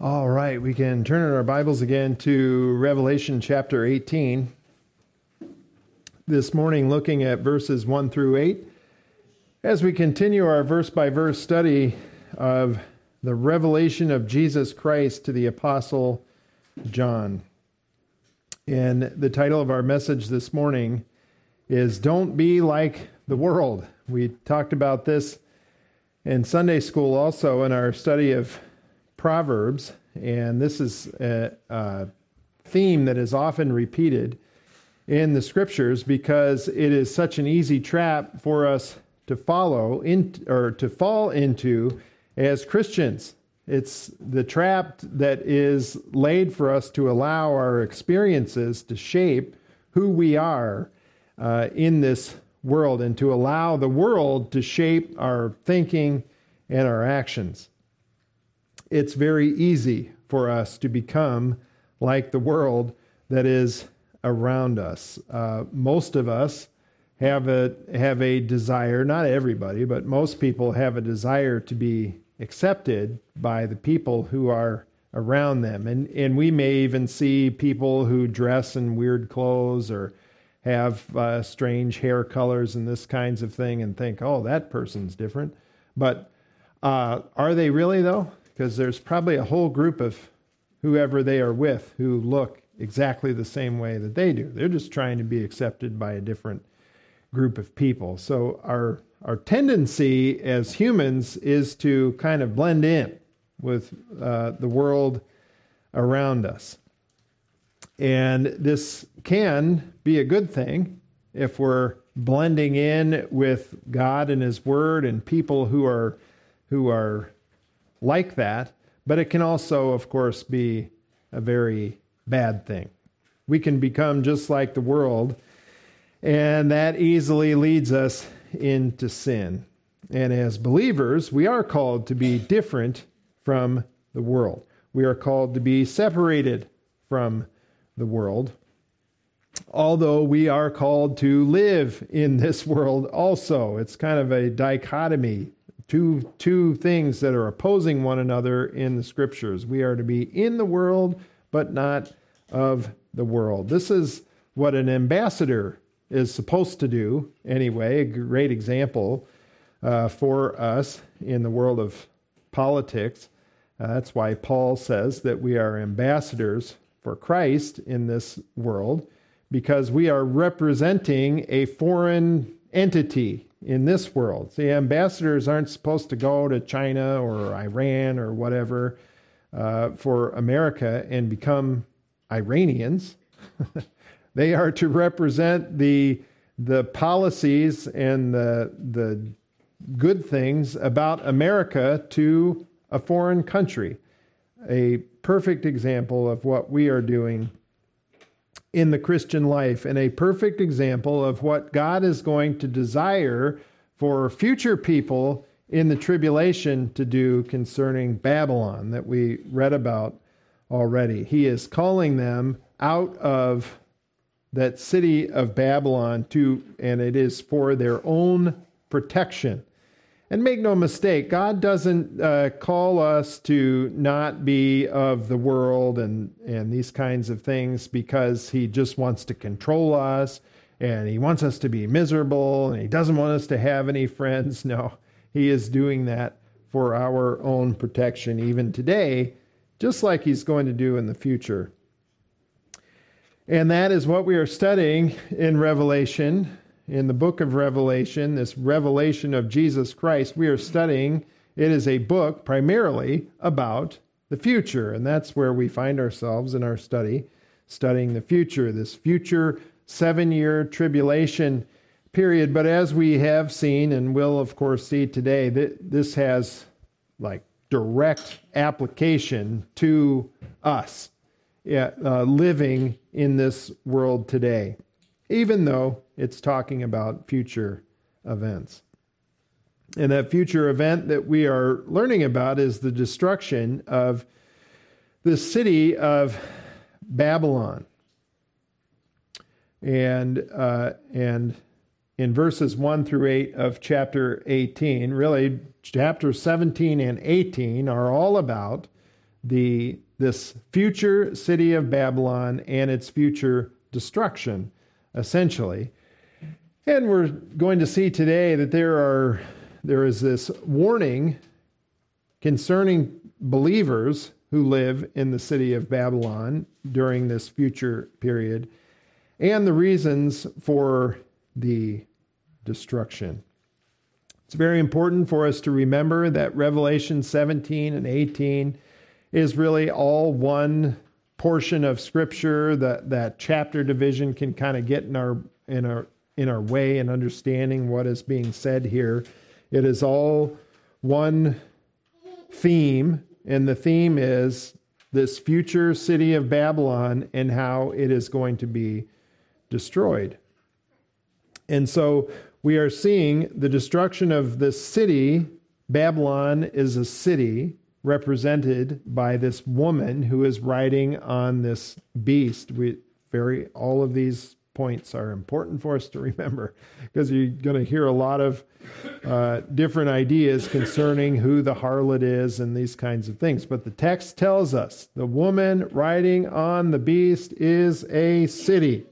All right, we can turn in our Bibles again to Revelation chapter 18. This morning, looking at verses 1 through 8, as we continue our verse by verse study of the revelation of Jesus Christ to the Apostle John. And the title of our message this morning is Don't Be Like the World. We talked about this in Sunday school also in our study of Proverbs, and this is a, a, theme that is often repeated in the scriptures because it is such an easy trap for us to follow in or to fall into as Christians. It's the trap that is laid for us to allow our experiences to shape who we are uh, in this world and to allow the world to shape our thinking and our actions it's very easy for us to become like the world that is around us. Uh, most of us have a have a desire, not everybody, but most people have a desire to be accepted by the people who are around them. And and we may even see people who dress in weird clothes or have uh, strange hair colors and this kinds of thing and think, "Oh, that person's different." But uh, are they really though? Because there's probably a whole group of whoever they are with who look exactly the same way that they do. They're just trying to be accepted by a different group of people. So our our tendency as humans is to kind of blend in with uh, the world around us. And this can be a good thing if we're blending in with God and His Word and people who are who are like that, but it can also, of course, be a very bad thing. We can become just like the world, and that easily leads us into sin. And as believers, we are called to be different from the world. We are called to be separated from the world. Although we are called to live in this world also. It's kind of a dichotomy two two things that are opposing one another in the scriptures. We are to be in the world, but not of the world. This is what an ambassador is supposed to do anyway. A great example uh, for us in the world of politics. Uh, that's why Paul says that we are ambassadors for Christ in this world because we are representing a foreign entity in this world. See, ambassadors aren't supposed to go to China or Iran or whatever uh, for America and become Iranians. they are to represent the the policies and the the good things about America to a foreign country. A perfect example of what we are doing in the Christian life and a perfect example of what God is going to desire for future people in the tribulation to do concerning Babylon that we read about already. He is calling them out of that city of Babylon to, and it is for their own protection. And make no mistake, God doesn't uh, call us to not be of the world and, and these kinds of things because He just wants to control us and He wants us to be miserable and He doesn't want us to have any friends. No, He is doing that for our own protection, even today, just like He's going to do in the future. And that is what we are studying in Revelation in the book of Revelation, this revelation of Jesus Christ, we are studying. It is a book primarily about the future, and that's where we find ourselves in our study, studying the future, this future seven year tribulation period. But as we have seen and will, of course, see today, that this has like direct application to us uh, living in this world today even though it's talking about future events. And that future event that we are learning about is the destruction of the city of Babylon. And, uh, and in verses 1 through 8 of chapter 18, really, chapter 17 and 18 are all about the this future city of Babylon and its future destruction, essentially. And we're going to see today that there are there is this warning concerning believers who live in the city of Babylon during this future period and the reasons for the destruction. It's very important for us to remember that Revelation 17 and 18 is really all one portion of scripture that that chapter division can kind of get in our in our in our way in understanding what is being said here. It is all one theme and the theme is this future city of babylon and how it is going to be destroyed. And so we are seeing the destruction of this city. Babylon is a city represented by this woman who is riding on this beast. We very all of these points are important for us to remember because you're going to hear a lot of uh, different ideas concerning who the harlot is and these kinds of things. But the text tells us the woman riding on the beast is a city.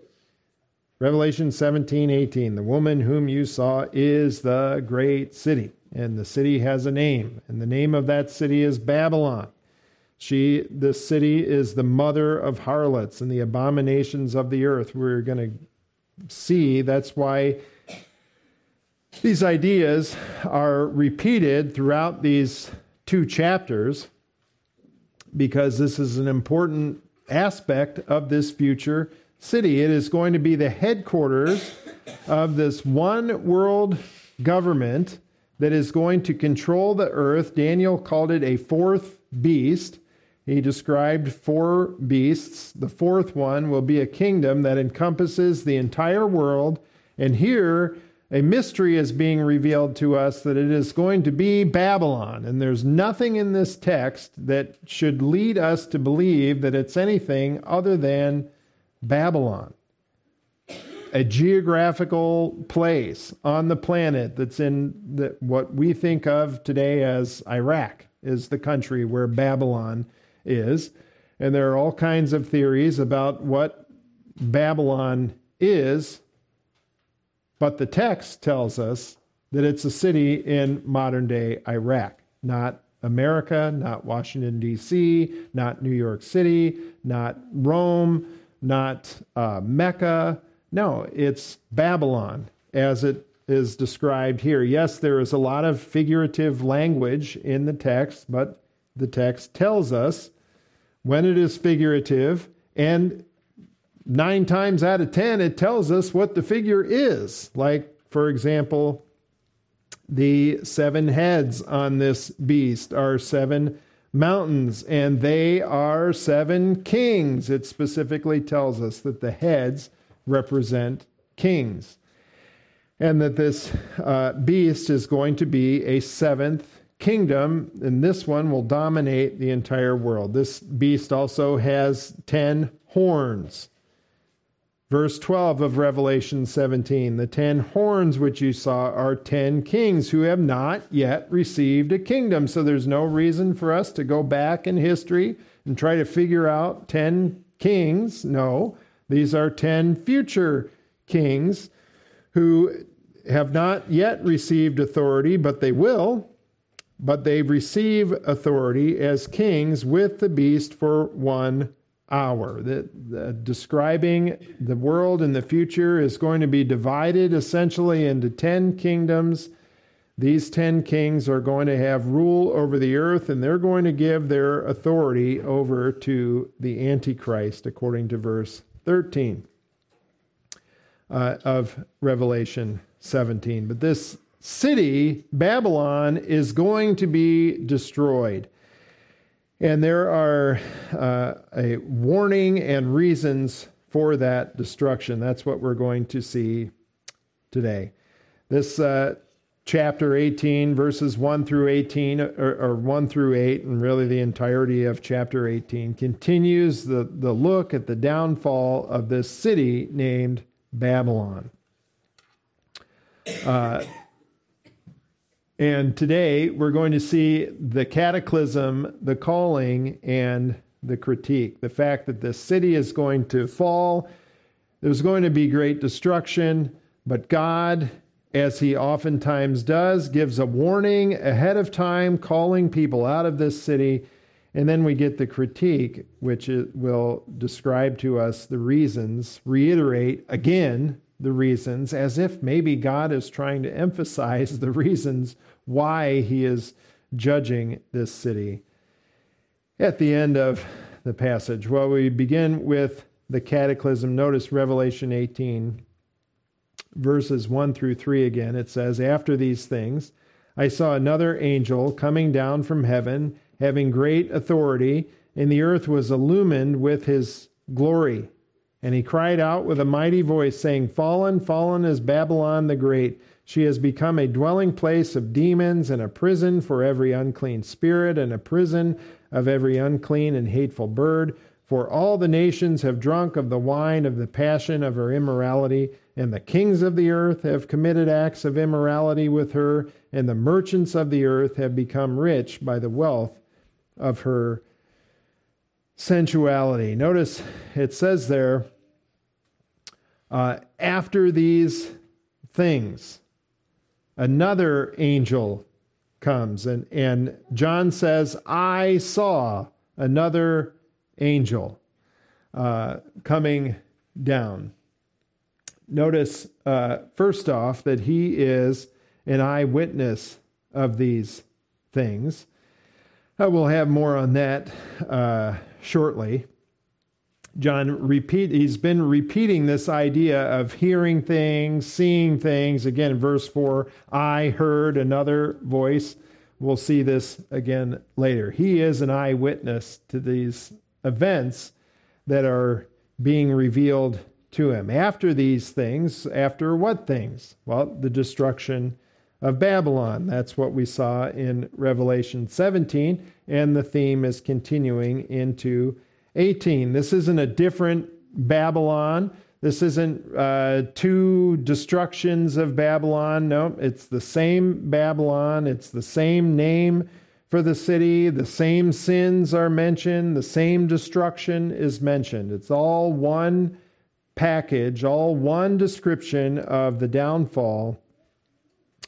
Revelation 17, 18. The woman whom you saw is the great city and the city has a name, and the name of that city is Babylon. She, this city is the mother of harlots and the abominations of the earth. We're going to see that's why these ideas are repeated throughout these two chapters because this is an important aspect of this future city. It is going to be the headquarters of this one world government that is going to control the earth. Daniel called it a fourth beast. He described four beasts. The fourth one will be a kingdom that encompasses the entire world. And here, a mystery is being revealed to us that it is going to be Babylon. And there's nothing in this text that should lead us to believe that it's anything other than Babylon a geographical place on the planet that's in the, what we think of today as Iraq, is the country where Babylon is. And there are all kinds of theories about what Babylon is, but the text tells us that it's a city in modern day Iraq, not America, not Washington, D.C., not New York City, not Rome, not uh, Mecca no, it's Babylon as it is described here. Yes, there is a lot of figurative language in the text, but the text tells us when it is figurative, and nine times out of ten, it tells us what the figure is. Like, for example, the seven heads on this beast are seven mountains, and they are seven kings. It specifically tells us that the heads represent kings. And that this uh, beast is going to be a seventh kingdom, and this one will dominate the entire world. This beast also has ten horns. Verse 12 of Revelation 17 The ten horns which you saw are ten kings who have not yet received a kingdom. So there's no reason for us to go back in history and try to figure out ten kings. No, these are 10 future kings who have not yet received authority, but they will. But they receive authority as kings with the beast for one hour. The, the, describing the world in the future is going to be divided essentially into 10 kingdoms. These 10 kings are going to have rule over the earth, and they're going to give their authority over to the Antichrist, according to verse 13 uh, of Revelation 17. But this city, Babylon, is going to be destroyed. And there are uh, a warning and reasons for that destruction. That's what we're going to see today. This uh, chapter 18, verses 1 through 18, or, or, 1 through 8, and really the entirety of chapter 18, continues the, the look at the downfall of this city named Babylon. Uh, And today we're going to see the cataclysm, the calling, and the critique. The fact that the city is going to fall, there's going to be great destruction, but God, as He oftentimes does, gives a warning ahead of time, calling people out of this city. And then we get the critique, which will describe to us the reasons, reiterate again the reasons, as if maybe God is trying to emphasize the reasons why he is judging this city. At the end of the passage, well, we begin with the cataclysm. Notice Revelation 18, verses 1 through 3 again. It says, After these things, I saw another angel coming down from heaven, having great authority, and the earth was illumined with his glory. And he cried out with a mighty voice, saying, Fallen, fallen is Babylon the Great. She has become a dwelling place of demons and a prison for every unclean spirit and a prison of every unclean and hateful bird. For all the nations have drunk of the wine of the passion of her immorality, and the kings of the earth have committed acts of immorality with her, and the merchants of the earth have become rich by the wealth of her sensuality. Notice it says there, uh, after these things, another angel comes, and, and John says, I saw another angel uh, coming down. Notice, uh, first off, that he is an eyewitness of these things. We'll have more on that uh, shortly. John repeat he's been repeating this idea of hearing things, seeing things. Again, verse 4, I heard another voice. We'll see this again later. He is an eyewitness to these events that are being revealed to him. After these things, after what things? Well, the destruction of Babylon. That's what we saw in Revelation 17, and the theme is continuing into 18. This isn't a different Babylon. This isn't uh, two destructions of Babylon. No, it's the same Babylon. It's the same name for the city. The same sins are mentioned. The same destruction is mentioned. It's all one package, all one description of the downfall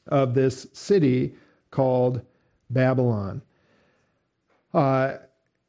of this city called Babylon. Uh,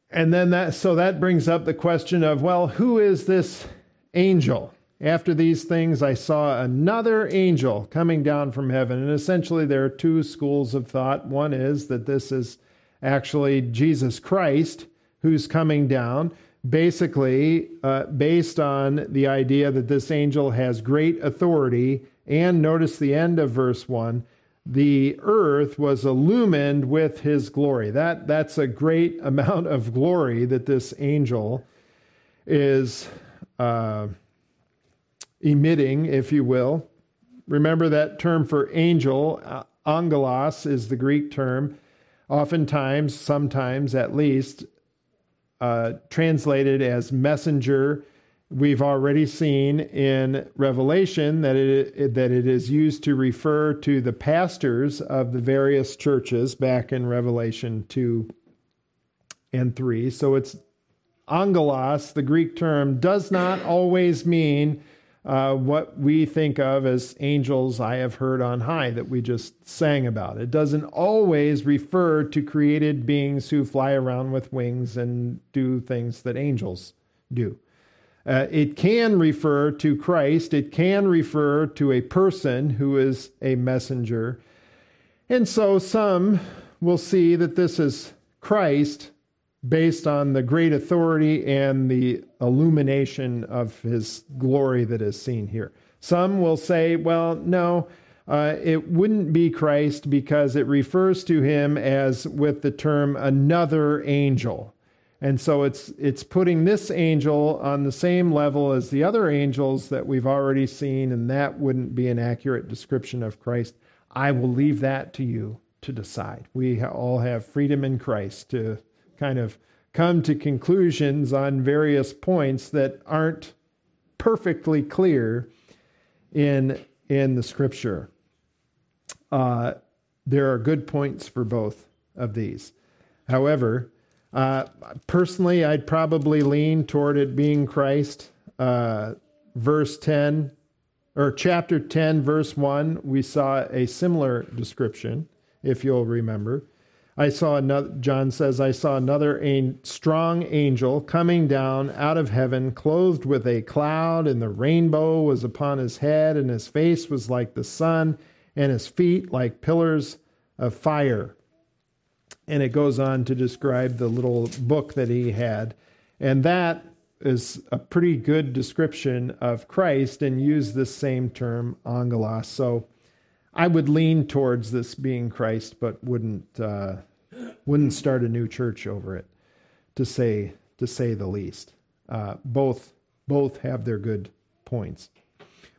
and then that, so that brings up the question of, well, who is this angel? After these things, I saw another angel coming down from heaven. And essentially, there are two schools of thought. One is that this is actually Jesus Christ who's coming down, basically, uh, based on the idea that this angel has great authority. And notice the end of verse 1 the earth was illumined with his glory. That, that's a great amount of glory that this angel is uh, emitting, if you will. Remember that term for angel, angelos, is the Greek term, oftentimes, sometimes at least, uh, translated as messenger We've already seen in Revelation that it, that it is used to refer to the pastors of the various churches back in Revelation 2 and 3. So it's angelos, the Greek term, does not always mean uh, what we think of as angels I have heard on high that we just sang about. It doesn't always refer to created beings who fly around with wings and do things that angels do. Uh, it can refer to Christ, it can refer to a person who is a messenger. And so some will see that this is Christ based on the great authority and the illumination of his glory that is seen here. Some will say, well, no, uh, it wouldn't be Christ because it refers to him as with the term another angel. And so it's it's putting this angel on the same level as the other angels that we've already seen, and that wouldn't be an accurate description of Christ. I will leave that to you to decide. We all have freedom in Christ to kind of come to conclusions on various points that aren't perfectly clear in in the Scripture. Uh, there are good points for both of these. However, uh, personally, I'd probably lean toward it being Christ. Uh, verse 10, or chapter 10, verse 1, we saw a similar description, if you'll remember. I saw another, John says, I saw another a, strong angel coming down out of heaven, clothed with a cloud, and the rainbow was upon his head, and his face was like the sun, and his feet like pillars of fire. And it goes on to describe the little book that he had. And that is a pretty good description of Christ and use this same term, angelos. So I would lean towards this being Christ, but wouldn't uh, wouldn't start a new church over it, to say to say the least. Uh, both both have their good points,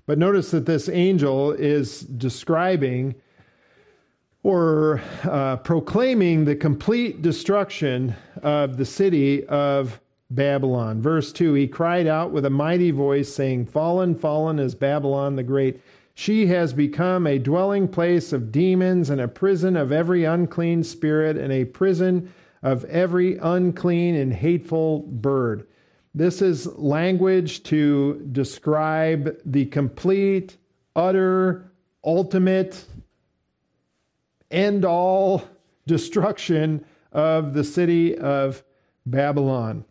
but notice that this angel is describing or uh, proclaiming the complete destruction of the city of Babylon. Verse 2 He cried out with a mighty voice, saying, Fallen, fallen is Babylon the Great she has become a dwelling place of demons and a prison of every unclean spirit and a prison of every unclean and hateful bird. This is language to describe the complete, utter, ultimate, end all destruction of the city of Babylon.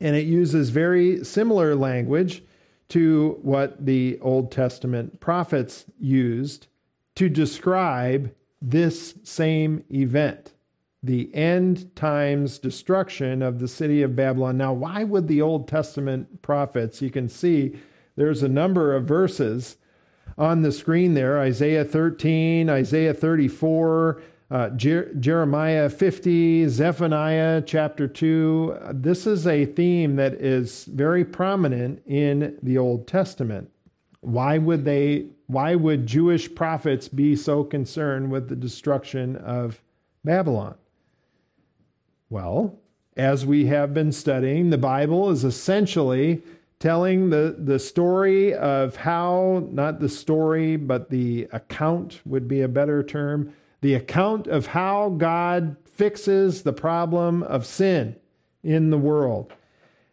And it uses very similar language to what the Old Testament prophets used to describe this same event the end times destruction of the city of Babylon. Now, why would the Old Testament prophets, you can see there's a number of verses on the screen there Isaiah 13, Isaiah 34, uh, Jer- Jeremiah 50, Zephaniah chapter 2. This is a theme that is very prominent in the Old Testament. Why would they why would Jewish prophets be so concerned with the destruction of Babylon? Well, as we have been studying, the Bible is essentially telling the, the story of how, not the story, but the account would be a better term, the account of how God fixes the problem of sin in the world.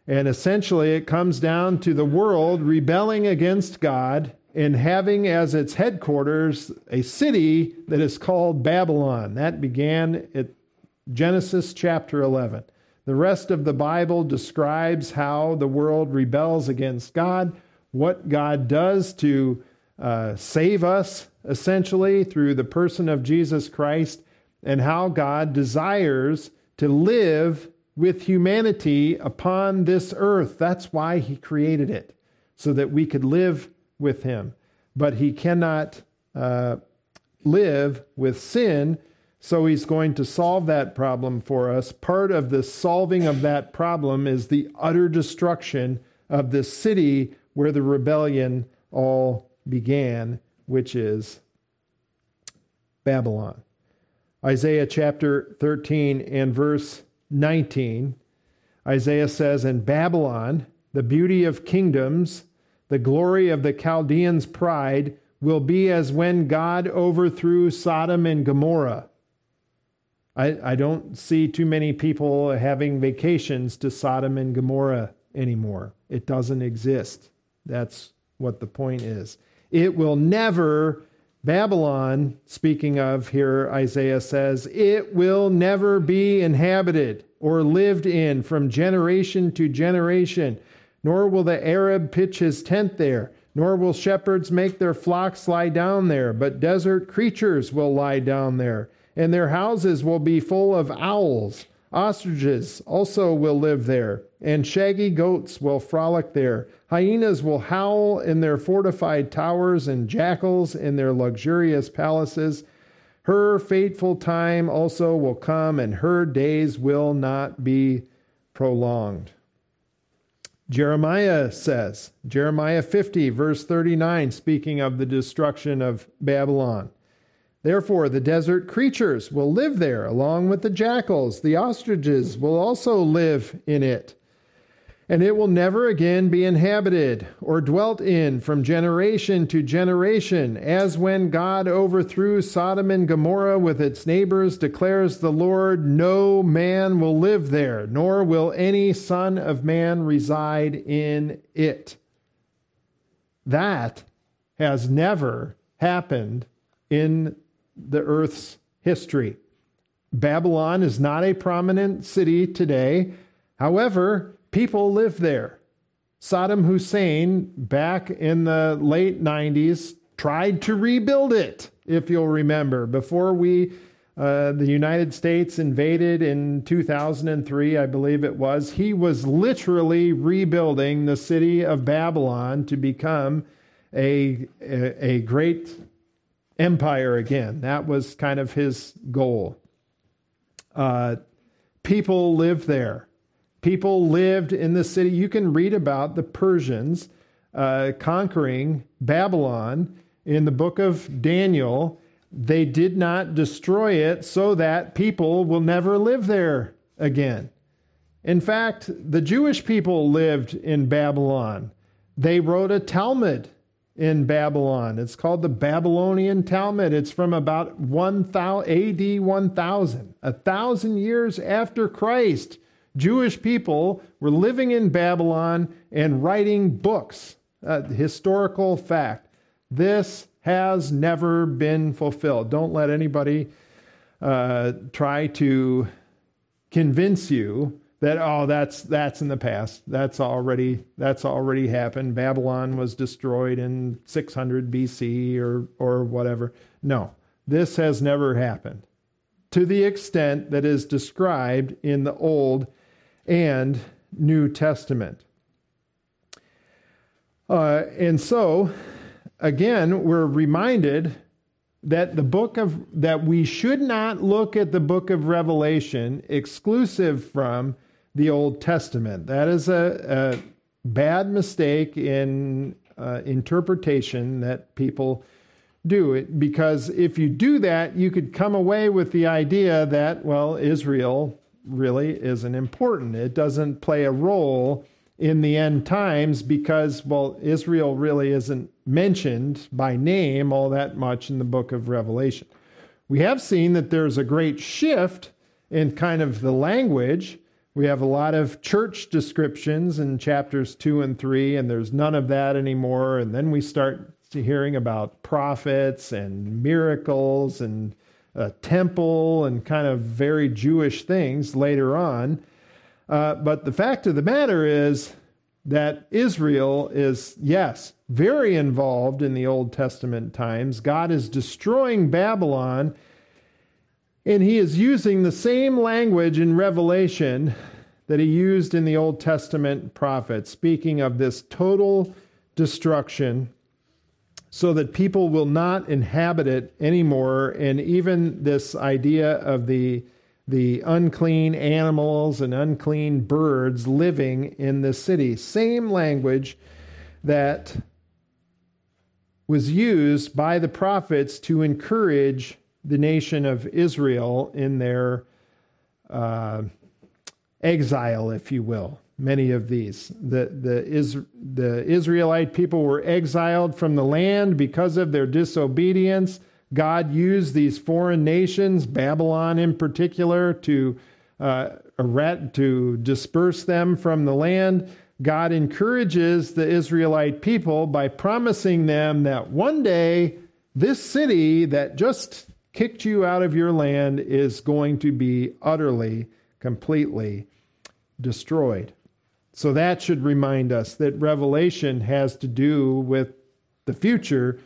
And essentially, it comes down to the world rebelling against God and having as its headquarters a city that is called Babylon. That began at Genesis chapter 11. The rest of the Bible describes how the world rebels against God, what God does to uh, save us essentially through the person of Jesus Christ and how God desires to live with humanity upon this earth. That's why He created it, so that we could live with Him. But He cannot uh, live with sin, so He's going to solve that problem for us. Part of the solving of that problem is the utter destruction of the city where the rebellion all began which is Babylon. Isaiah chapter 13 and verse 19, Isaiah says, In Babylon, the beauty of kingdoms, the glory of the Chaldeans' pride, will be as when God overthrew Sodom and Gomorrah. I, I don't see too many people having vacations to Sodom and Gomorrah anymore. It doesn't exist. That's what the point is. It will never, Babylon, speaking of here, Isaiah says, it will never be inhabited or lived in from generation to generation, nor will the Arab pitch his tent there, nor will shepherds make their flocks lie down there, but desert creatures will lie down there, and their houses will be full of owls. Ostriches also will live there, and shaggy goats will frolic there. Hyenas will howl in their fortified towers, and jackals in their luxurious palaces. Her fateful time also will come, and her days will not be prolonged. Jeremiah says, Jeremiah 50, verse 39, speaking of the destruction of Babylon. Therefore, the desert creatures will live there, along with the jackals. The ostriches will also live in it. and it will never again be inhabited or dwelt in from generation to generation, as when God overthrew Sodom and Gomorrah with its neighbors, declares the Lord, no man will live there, nor will any son of man reside in it. That has never happened in the earth's history. Babylon is not a prominent city today. However, people live there. Saddam Hussein, back in the late 90s, tried to rebuild it, if you'll remember, before we. Uh, the United States invaded in 2003, I believe it was. He was literally rebuilding the city of Babylon to become a, a, a great empire again. That was kind of his goal. Uh, people lived there. People lived in the city. You can read about the Persians uh, conquering Babylon in the book of Daniel. They did not destroy it so that people will never live there again. In fact, the Jewish people lived in Babylon. They wrote a Talmud in Babylon. It's called the Babylonian Talmud. It's from about 1000 AD 1000, a thousand years after Christ. Jewish people were living in Babylon and writing books. Uh, historical fact. This has never been fulfilled. Don't let anybody uh, try to convince you that oh that's that's in the past. That's already that's already happened. Babylon was destroyed in 600 BC or or whatever. No, this has never happened to the extent that is described in the Old and New Testament. Uh, and so, again, we're reminded that the book of that we should not look at the book of Revelation exclusive from the Old Testament. That is a, a bad mistake in uh, interpretation that people do it because if you do that, you could come away with the idea that well, Israel really isn't important. It doesn't play a role in the end times because, well, Israel really isn't mentioned by name all that much in the book of Revelation. We have seen that there's a great shift in kind of the language. We have a lot of church descriptions in chapters two and three, and there's none of that anymore. And then we start hearing about prophets and miracles and a temple and kind of very Jewish things later on. Uh, but the fact of the matter is that Israel is, yes, very involved in the Old Testament times. God is destroying Babylon, and he is using the same language in Revelation that he used in the Old Testament prophets, speaking of this total destruction so that people will not inhabit it anymore. And even this idea of the the unclean animals and unclean birds living in the city. Same language that was used by the prophets to encourage the nation of Israel in their uh, exile, if you will many of these. The, the, Is, the Israelite people were exiled from the land because of their disobedience. God used these foreign nations, Babylon in particular, to, uh, to disperse them from the land. God encourages the Israelite people by promising them that one day this city that just kicked you out of your land is going to be utterly, completely destroyed. So that should remind us that Revelation has to do with the future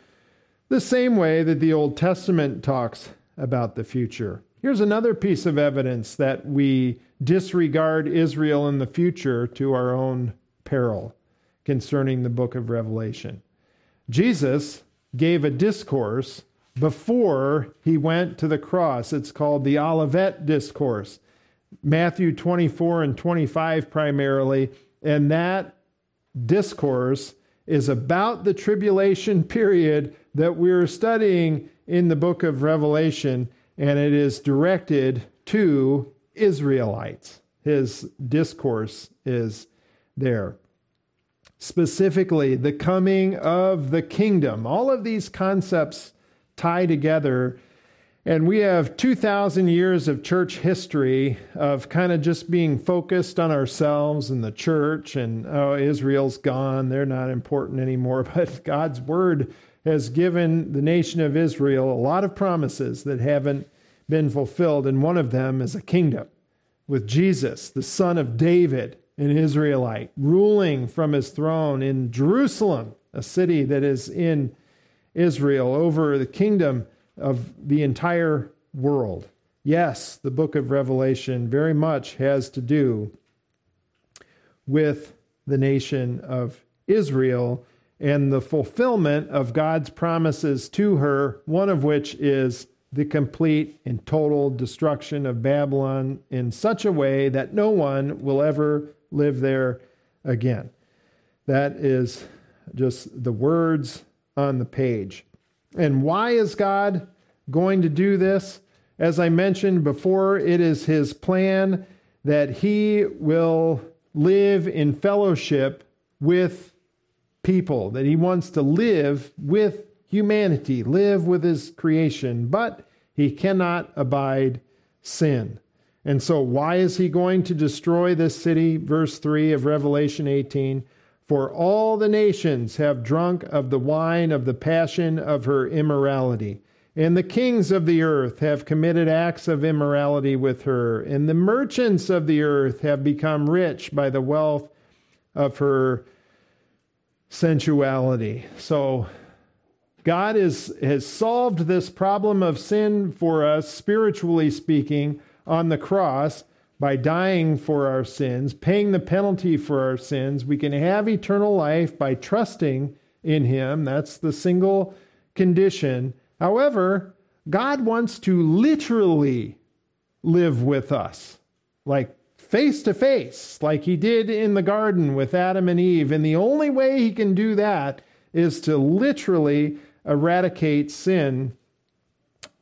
the same way that the Old Testament talks about the future. Here's another piece of evidence that we disregard Israel in the future to our own peril concerning the book of Revelation. Jesus gave a discourse before he went to the cross. It's called the Olivet Discourse. Matthew 24 and 25 primarily, and that discourse is about the tribulation period that we're studying in the book of Revelation, and it is directed to Israelites. His discourse is there. Specifically, the coming of the kingdom. All of these concepts tie together. And we have 2,000 years of church history of kind of just being focused on ourselves and the church, and oh, Israel's gone, they're not important anymore. But God's word has given the nation of Israel a lot of promises that haven't been fulfilled, and one of them is a kingdom with Jesus, the son of David, an Israelite, ruling from his throne in Jerusalem, a city that is in Israel, over the kingdom of the entire world. Yes, the book of Revelation very much has to do with the nation of Israel and the fulfillment of God's promises to her, one of which is the complete and total destruction of Babylon in such a way that no one will ever live there again. That is just the words on the page. And why is God going to do this? As I mentioned before, it is his plan that he will live in fellowship with people, that he wants to live with humanity, live with his creation, but he cannot abide sin. And so, why is he going to destroy this city? Verse 3 of Revelation 18 For all the nations have drunk of the wine of the passion of her immorality. And the kings of the earth have committed acts of immorality with her. And the merchants of the earth have become rich by the wealth of her sensuality. So God is, has solved this problem of sin for us, spiritually speaking, on the cross by dying for our sins, paying the penalty for our sins. We can have eternal life by trusting in Him. That's the single condition. However, God wants to literally live with us, like face to face, like he did in the garden with Adam and Eve. And the only way he can do that is to literally eradicate sin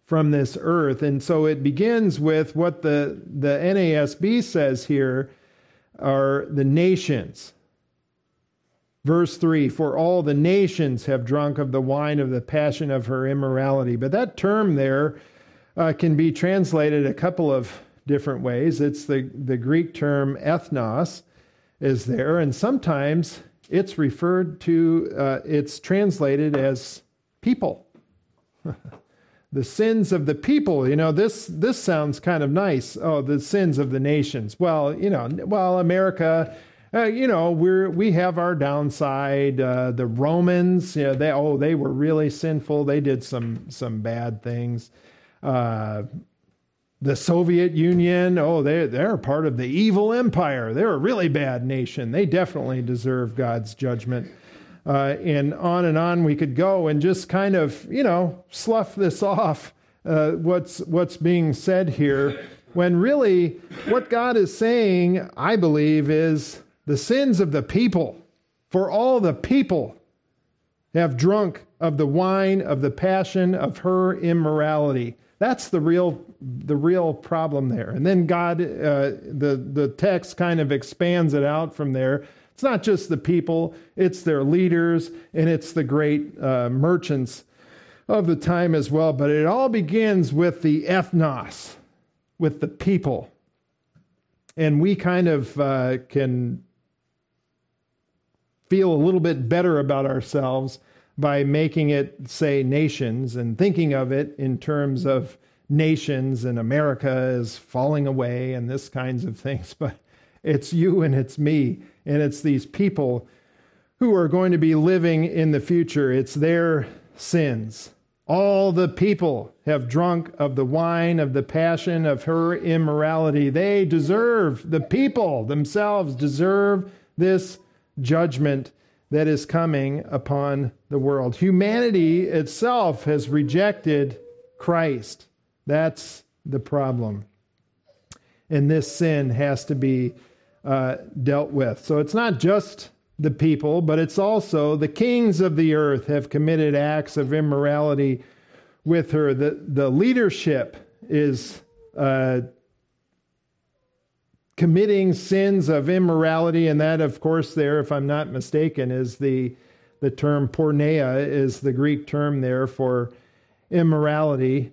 from this earth. And so it begins with what the, the NASB says here are the nations. Verse 3 For all the nations have drunk of the wine of the passion of her immorality. But that term there uh, can be translated a couple of different ways. It's the, the Greek term ethnos is there, and sometimes it's referred to, uh, it's translated as people. the sins of the people. You know, this this sounds kind of nice. Oh, the sins of the nations. Well, you know, well, America. Uh, you know, we're we have our downside. Uh, the Romans, you know, they oh they were really sinful. They did some some bad things. Uh, the Soviet Union, oh, they, they're part of the evil empire. They're a really bad nation. They definitely deserve God's judgment. Uh, and on and on we could go and just kind of, you know, slough this off, uh, what's, what's being said here, when really what God is saying, I believe, is the sins of the people, for all the people have drunk of the wine of the passion of her immorality. That's the real the real problem there. And then God, uh, the the text kind of expands it out from there. It's not just the people; it's their leaders and it's the great uh, merchants of the time as well. But it all begins with the ethnos, with the people, and we kind of uh, can feel a little bit better about ourselves by making it say nations and thinking of it in terms of nations and America is falling away and this kinds of things. But it's you and it's me and it's these people who are going to be living in the future. It's their sins. All the people have drunk of the wine of the passion of her immorality. They deserve, the people themselves deserve this judgment that is coming upon the world. Humanity itself has rejected Christ. That's the problem. And this sin has to be uh, dealt with. So it's not just the people, but it's also the kings of the earth have committed acts of immorality with her. The, the leadership is uh, committing sins of immorality, and that, of course, there, if I'm not mistaken, is the the term porneia is the Greek term there for immorality.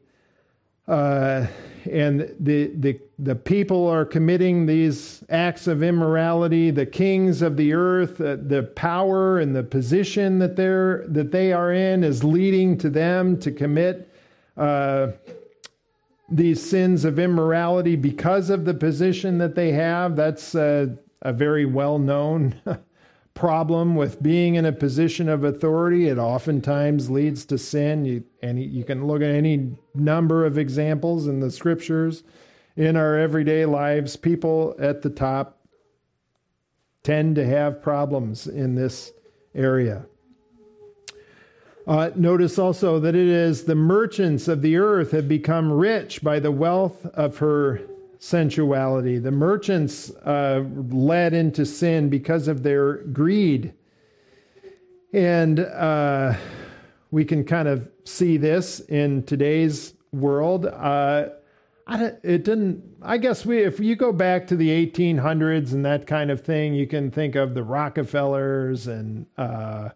Uh, and the, the, the people are committing these acts of immorality. The kings of the earth, uh, the power and the position that they're that they are in is leading to them to commit uh, these sins of immorality because of the position that they have. That's a, a very well known problem with being in a position of authority. It oftentimes leads to sin. You, and you can look at any number of examples in the scriptures in our everyday lives. People at the top tend to have problems in this area. Uh, notice also that it is the merchants of the earth have become rich by the wealth of her sensuality. The merchants uh, led into sin because of their greed. And uh, we can kind of see this in today's world. Uh, it didn't, I guess we, if you go back to the 1800s and that kind of thing, you can think of the Rockefellers and uh,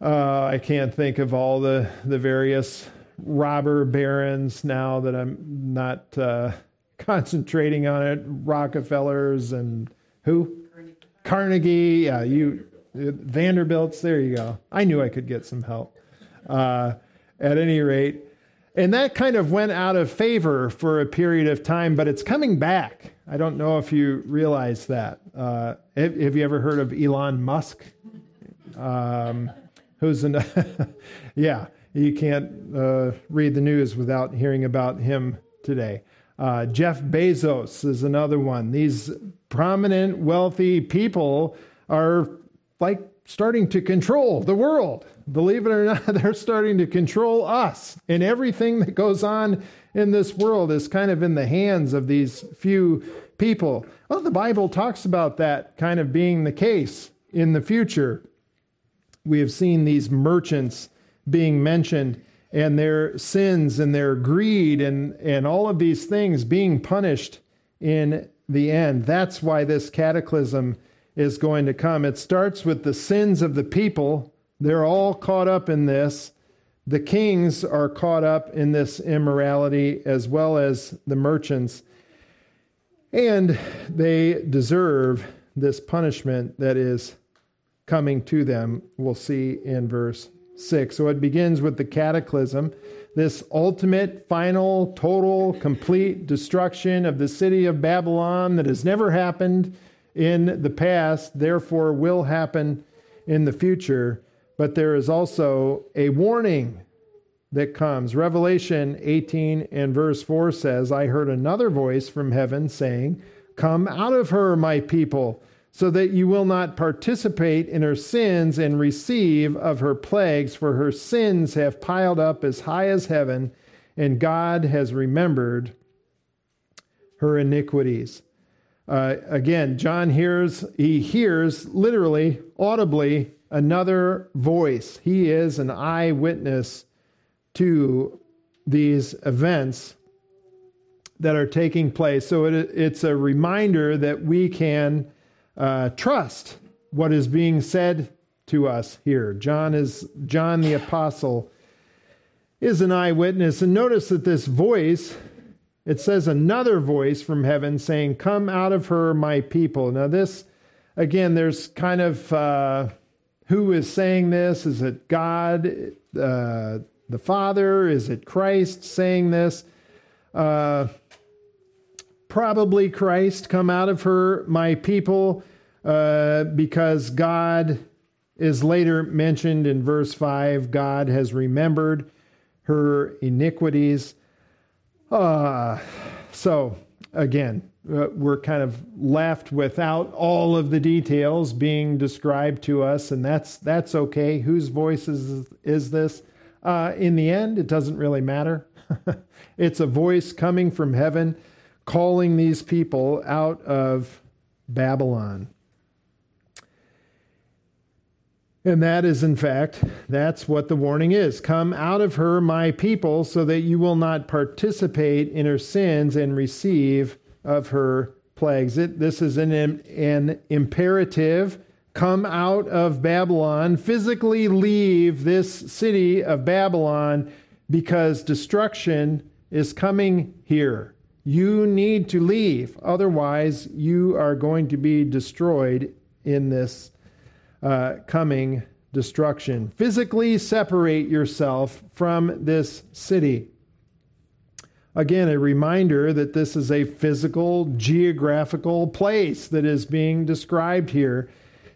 uh, I can't think of all the, the various robber barons now that I'm not uh, concentrating on it. Rockefellers and who? Carnegie. Carnegie. Yeah, you Vanderbilts. There you go. I knew I could get some help. Uh, at any rate, and that kind of went out of favor for a period of time, but it's coming back. I don't know if you realize that. Uh, have, have, you ever heard of Elon Musk? Um, who's an yeah, you can't uh, read the news without hearing about him today. Uh, Jeff Bezos is another one. These prominent, wealthy people are like starting to control the world. Believe it or not, they're starting to control us. And everything that goes on in this world is kind of in the hands of these few people. Well, the Bible talks about that kind of being the case in the future. We have seen these merchants being mentioned and their sins and their greed and, and all of these things being punished in the end. That's why this cataclysm is going to come. It starts with the sins of the people. They're all caught up in this. The kings are caught up in this immorality as well as the merchants. And they deserve this punishment that is coming to them. We'll see in verse 6. So it begins with the cataclysm, this ultimate, final, total, complete destruction of the city of Babylon that has never happened in the past, therefore will happen in the future. But there is also a warning that comes. Revelation 18 and verse 4 says, I heard another voice from heaven saying, Come out of her, my people so that you will not participate in her sins and receive of her plagues, for her sins have piled up as high as heaven, and God has remembered her iniquities. Uh, again, John hears, he hears literally, audibly, another voice. He is an eyewitness to these events that are taking place. So it, it's a reminder that we can uh, trust what is being said to us here. John is John the apostle is an eyewitness, and notice that this voice. It says another voice from heaven saying, Come out of her, my people. Now, this, again, there's kind of uh, who is saying this? Is it God, uh, the Father? Is it Christ saying this? Uh, probably Christ, come out of her, my people, uh, because God is later mentioned in verse 5. God has remembered her iniquities. Uh, so, again, uh, we're kind of left without all of the details being described to us, and that's that's okay. Whose voice is is this? Uh, in the end, it doesn't really matter. it's a voice coming from heaven calling these people out of Babylon. And that is, in fact, that's what the warning is. Come out of her, my people, so that you will not participate in her sins and receive of her plagues. It, this is an, an imperative. Come out of Babylon, physically leave this city of Babylon because destruction is coming here. You need to leave, otherwise, you are going to be destroyed in this uh, coming destruction. Physically separate yourself from this city. Again, a reminder that this is a physical, geographical place that is being described here,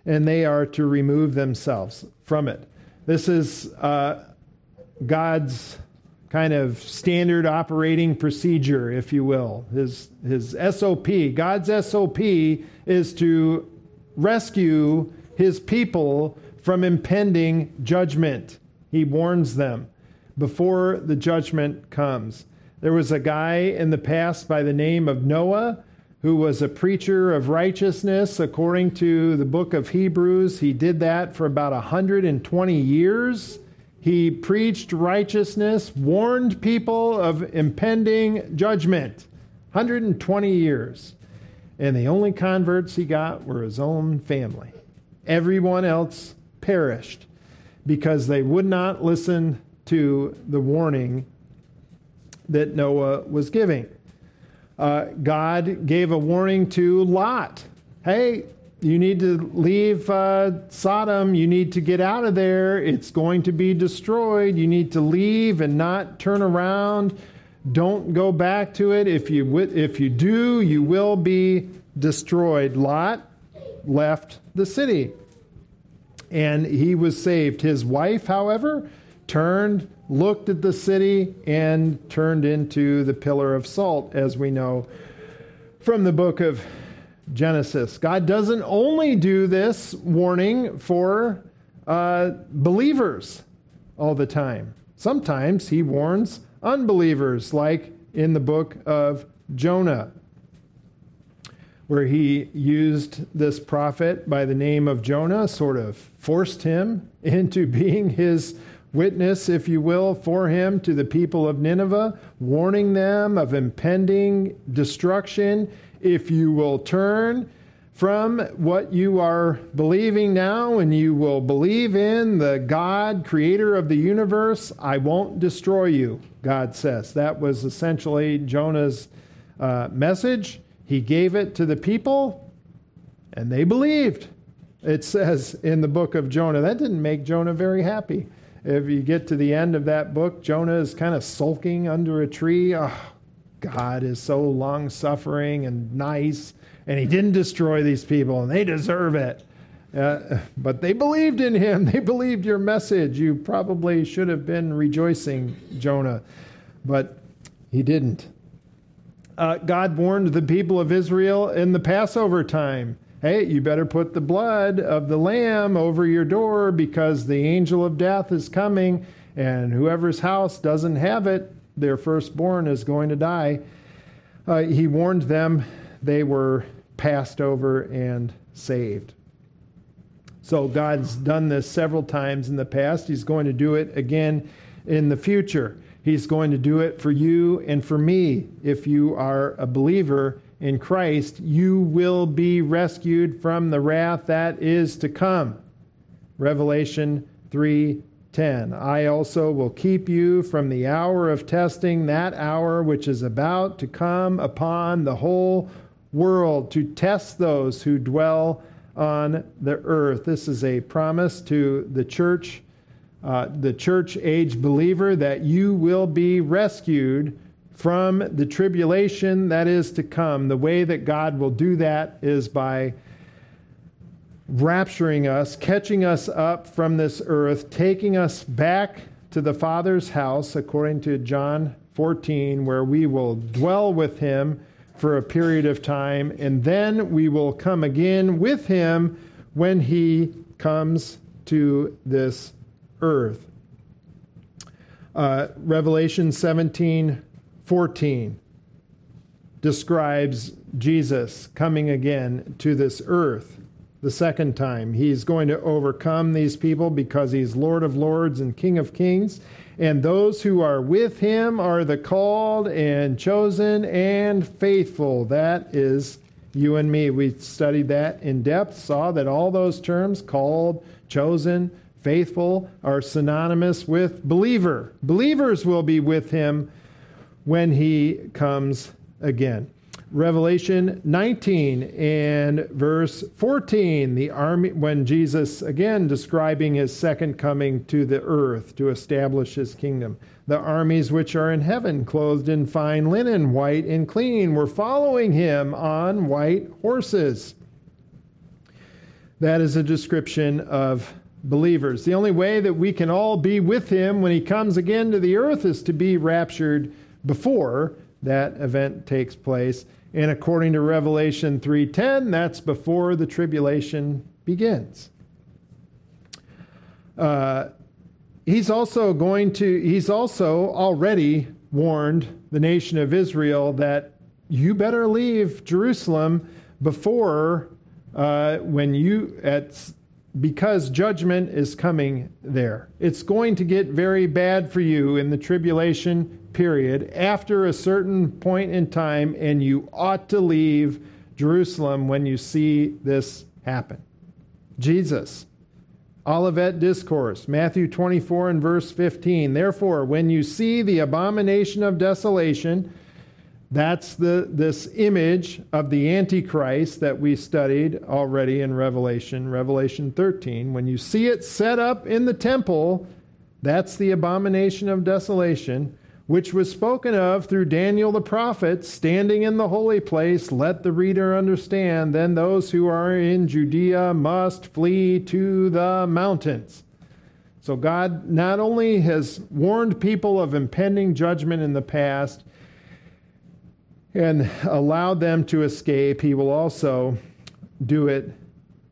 and they are to remove themselves from it. This is uh, God's kind of standard operating procedure, if you will. His, his SOP, God's SOP is to rescue his people from impending judgment. He warns them before the judgment comes. There was a guy in the past by the name of Noah who was a preacher of righteousness according to the book of Hebrews. He did that for about 120 years. He preached righteousness, warned people of impending judgment. 120 years. And the only converts he got were his own family. Everyone else perished because they would not listen to the warning that Noah was giving. Uh, God gave a warning to Lot. Hey, you need to leave uh, Sodom. You need to get out of there. It's going to be destroyed. You need to leave and not turn around. Don't go back to it. If you, if you do, you will be destroyed. Lot left the city and he was saved. His wife, however, turned, looked at the city, and turned into the pillar of salt, as we know from the book of Genesis. God doesn't only do this warning for uh, believers all the time. Sometimes he warns unbelievers, like in the book of Jonah, where he used this prophet by the name of Jonah, sort of forced him into being his witness, if you will, for him to the people of Nineveh, warning them of impending destruction if you will turn from what you are believing now and you will believe in the God, creator of the universe, I won't destroy you, God says. That was essentially Jonah's uh, message. He gave it to the people, and they believed. It says in the book of Jonah. That didn't make Jonah very happy. If you get to the end of that book, Jonah is kind of sulking under a tree. Oh, God is so long suffering and nice, and He didn't destroy these people, and they deserve it. Uh, but they believed in Him. They believed your message. You probably should have been rejoicing, Jonah, but He didn't. Uh, God warned the people of Israel in the Passover time hey, you better put the blood of the lamb over your door because the angel of death is coming, and whoever's house doesn't have it their firstborn is going to die. Uh, he warned them they were passed over and saved. So God's done this several times in the past. He's going to do it again in the future. He's going to do it for you and for me. If you are a believer in Christ, you will be rescued from the wrath that is to come. Revelation 3 10. I also will keep you from the hour of testing, that hour which is about to come upon the whole world to test those who dwell on the earth. This is a promise to the church, uh, the church age believer, that you will be rescued from the tribulation that is to come. The way that God will do that is by rapturing us, catching us up from this earth, taking us back to the Father's house, according to John 14, where we will dwell with him for a period of time, and then we will come again with him when he comes to this earth. Uh, Revelation 17 14 describes Jesus coming again to this earth the second time. He's going to overcome these people because he's Lord of Lords and King of Kings. And those who are with him are the called and chosen and faithful. That is You and me, we studied that in depth, saw that all those terms called, chosen, faithful are synonymous with believer. Believers will be with him when he comes again. Revelation 19 and verse 14, the army when Jesus again describing his second coming to the earth to establish his kingdom. The armies which are in heaven, clothed in fine linen, white and clean, were following him on white horses. That is a description of believers. The only way that we can all be with him when he comes again to the earth is to be raptured before that event takes place. And according to Revelation 3:10, that's before the tribulation begins. Uh, he's also going to he's also already warned the nation of Israel that you better leave Jerusalem before uh, when you at because judgment is coming there. It's going to get very bad for you in the tribulation period after a certain point in time, and you ought to leave Jerusalem when you see this happen. Jesus. Olivet Discourse, Matthew 24 and verse 15. Therefore, when you see the abomination of desolation, that's the, this image of the Antichrist that we studied already in Revelation, Revelation 13. When you see it set up in the temple, that's the abomination of desolation, which was spoken of through Daniel the prophet, standing in the holy place. Let the reader understand. Then those who are in Judea must flee to the mountains. So God not only has warned people of impending judgment in the past, and allowed them to escape, he will also do it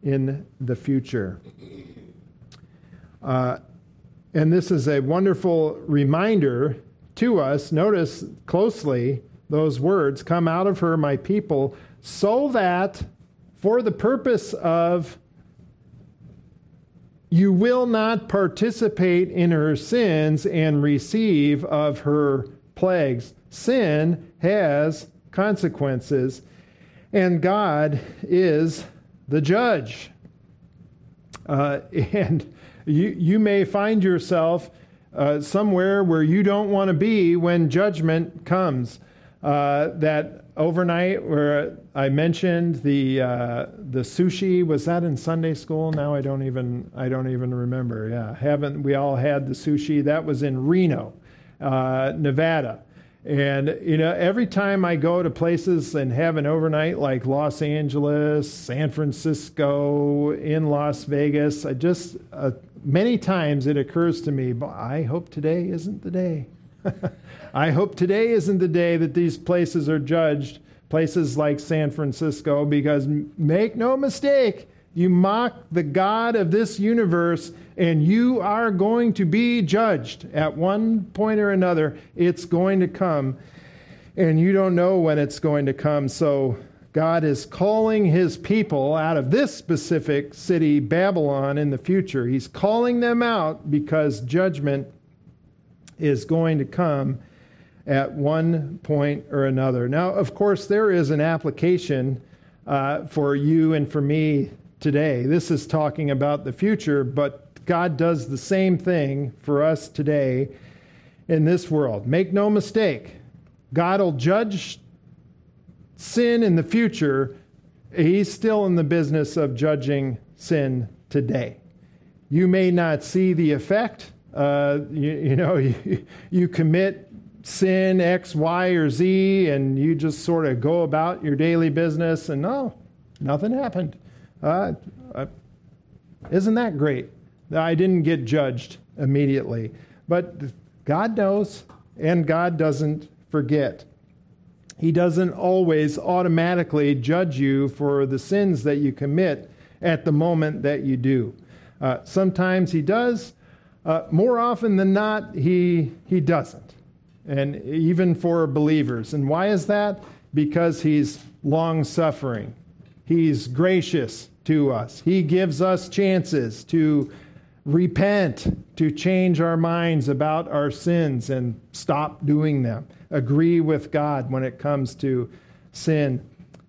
in the future. Uh, and this is a wonderful reminder to us. Notice closely those words come out of her, my people, so that for the purpose of you will not participate in her sins and receive of her plagues. Sin has consequences, and God is the judge. Uh, and you, you may find yourself uh, somewhere where you don't want to be when judgment comes. Uh, that overnight, where I mentioned the uh, the sushi was that in Sunday school? Now I don't even I don't even remember. Yeah, haven't we all had the sushi? That was in Reno, uh, Nevada. And, you know, every time I go to places and have an overnight like Los Angeles, San Francisco, in Las Vegas, I just, uh, many times it occurs to me, I hope today isn't the day. I hope today isn't the day that these places are judged, places like San Francisco, because make no mistake, you mock the God of this universe, and you are going to be judged at one point or another. It's going to come, and you don't know when it's going to come. So, God is calling his people out of this specific city, Babylon, in the future. He's calling them out because judgment is going to come at one point or another. Now, of course, there is an application uh, for you and for me today. This is talking about the future, but God does the same thing for us today in this world. Make no mistake, God will judge sin in the future. He's still in the business of judging sin today. You may not see the effect. Uh, you, you, know, you, you commit sin X, Y, or Z, and you just sort of go about your daily business, and no, nothing happened. Uh, uh, isn't that great? I didn't get judged immediately. But God knows, and God doesn't forget. He doesn't always automatically judge you for the sins that you commit at the moment that you do. Uh, sometimes He does. Uh, more often than not, he, he doesn't. And even for believers. And why is that? Because He's long suffering. He's gracious to us. He gives us chances to repent, to change our minds about our sins and stop doing them. Agree with God when it comes to sin.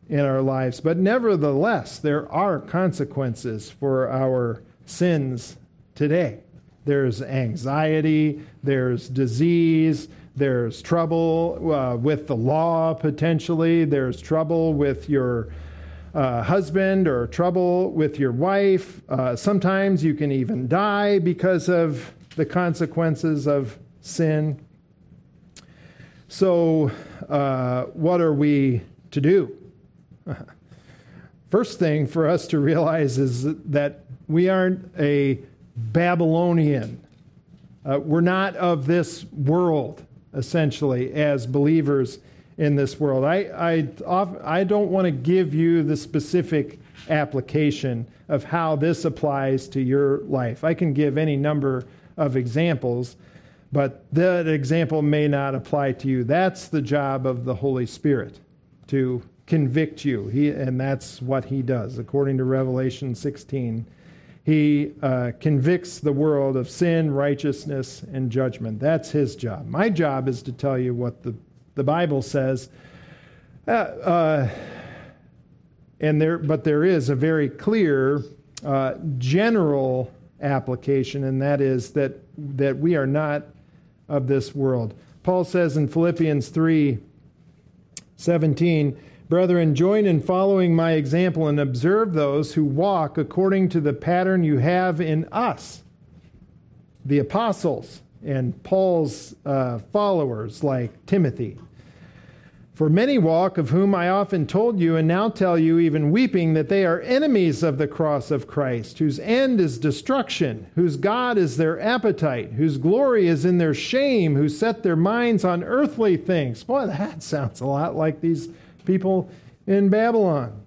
in our lives. But nevertheless, there are consequences for our sins today. There's anxiety, there's disease, there's trouble uh, with the law potentially, there's trouble with your uh, husband or trouble with your wife. Uh, sometimes you can even die because of the consequences of sin. So, uh, what are we to do? First thing for us to realize is that we aren't a Babylonian. Uh, we're not of this world, essentially, as believers in this world. I, I, I don't want to give you the specific application of how this applies to your life. I can give any number of examples, but that example may not apply to you. That's the job of the Holy Spirit to convict you. He, and that's what he does, according to Revelation 16. He uh, convicts the world of sin, righteousness, and judgment. That's his job. My job is to tell you what the, the Bible says. Uh, uh, and there, but there is a very clear uh, general application, and that is that, that we are not of this world. Paul says in Philippians 3 17, Brethren, join in following my example and observe those who walk according to the pattern you have in us, the apostles and Paul's uh, followers like Timothy. For many walk, of whom I often told you, and now tell you, even weeping, that they are enemies of the cross of Christ, whose end is destruction, whose God is their appetite, whose glory is in their shame, who set their minds on earthly things. Boy, that sounds a lot like these people in Babylon.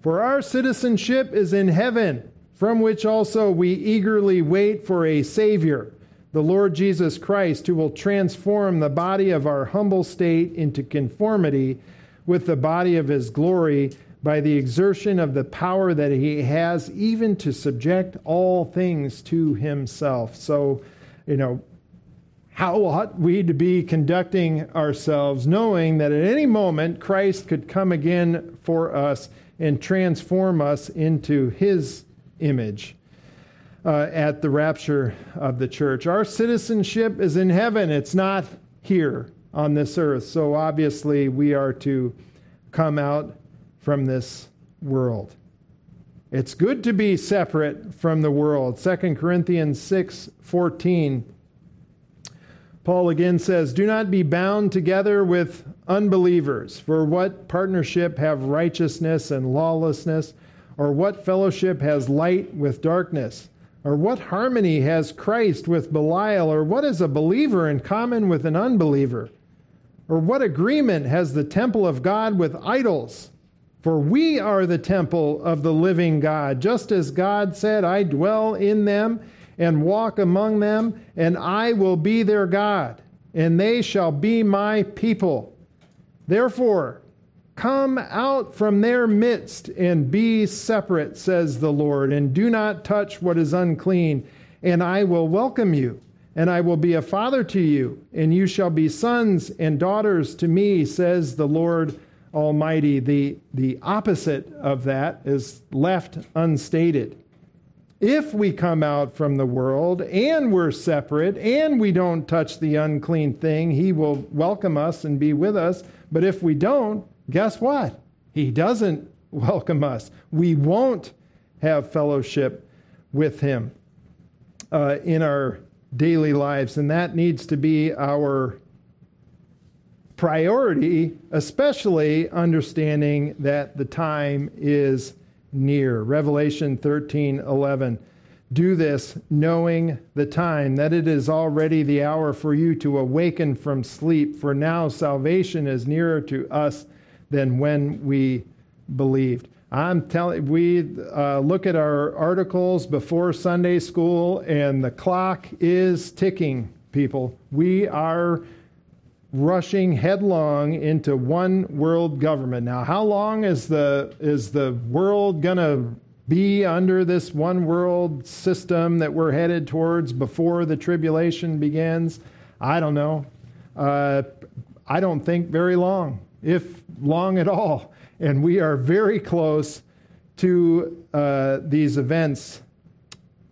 For our citizenship is in heaven, from which also we eagerly wait for a Savior, the Lord Jesus Christ, who will transform the body of our humble state into conformity with the body of his glory by the exertion of the power that he has, even to subject all things to himself. So, you know, how ought we to be conducting ourselves, knowing that at any moment Christ could come again for us and transform us into his image uh, at the rapture of the church? Our citizenship is in heaven, it's not here on this earth. So obviously, we are to come out from this world. It's good to be separate from the world. 2 Corinthians 6 14 Paul again says, Do not be bound together with unbelievers. For what partnership have righteousness and lawlessness? Or what fellowship has light with darkness? Or what harmony has Christ with Belial? Or what is a believer in common with an unbeliever? Or what agreement has the temple of God with idols? For we are the temple of the living God, just as God said, I dwell in them and walk among them, and I will be their God, and they shall be my people. Therefore, come out from their midst and be separate, says the Lord, and do not touch what is unclean, and I will welcome you. And I will be a father to you, and you shall be sons and daughters to me, says the Lord Almighty. The, the opposite of that is left unstated if we come out from the world and we're separate and we don't touch the unclean thing, he will welcome us and be with us. But if we don't, guess what? He doesn't welcome us. We won't have fellowship with him uh, in our daily lives. And that needs to be our priority, especially understanding that the time is near. Revelation 13 11. Do this knowing the time, that it is already the hour for you to awaken from sleep, for now salvation is nearer to us than when we believed. I'm telling we uh, look at our articles before Sunday school, and the clock is ticking, people. We are rushing headlong into one world government. Now, how long is the is the world to be under this one world system that we're headed towards before the tribulation begins? I don't know. Uh, I don't think, very long, if long at all. And we are very close to uh, these events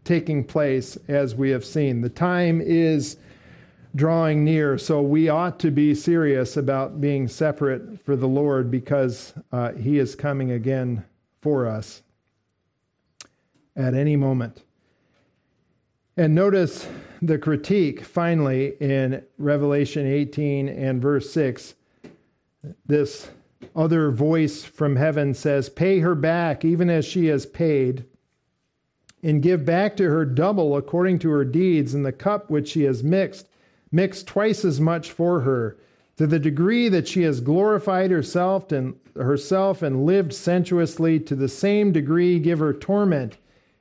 taking place as we have seen. The time is drawing near, so we ought to be serious about being separate for the Lord because uh, He is coming again for us at any moment. And notice the critique finally in Revelation 18 and verse 6. This other voice from heaven says, Pay her back, even as she has paid and give back to her double according to her deeds, and the cup which she has mixed, mix twice as much for her. To the degree that she has glorified herself and herself and lived sensuously, to the same degree give her torment